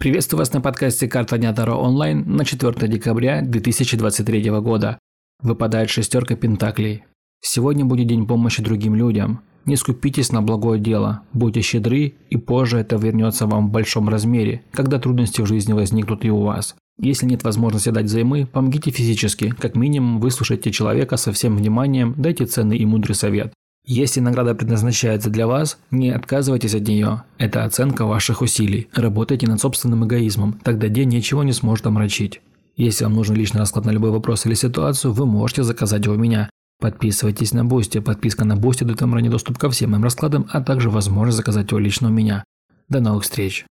Приветствую вас на подкасте «Карта Дня Таро онлайн» на 4 декабря 2023 года. Выпадает шестерка пентаклей. Сегодня будет день помощи другим людям. Не скупитесь на благое дело, будьте щедры, и позже это вернется вам в большом размере, когда трудности в жизни возникнут и у вас. Если нет возможности дать взаймы, помогите физически, как минимум выслушайте человека со всем вниманием, дайте ценный и мудрый совет. Если награда предназначается для вас, не отказывайтесь от нее. Это оценка ваших усилий. Работайте над собственным эгоизмом, тогда день ничего не сможет омрачить. Если вам нужен личный расклад на любой вопрос или ситуацию, вы можете заказать его у меня. Подписывайтесь на Boosty. Подписка на Boosty дает вам ранний доступ ко всем моим раскладам, а также возможность заказать его лично у меня. До новых встреч!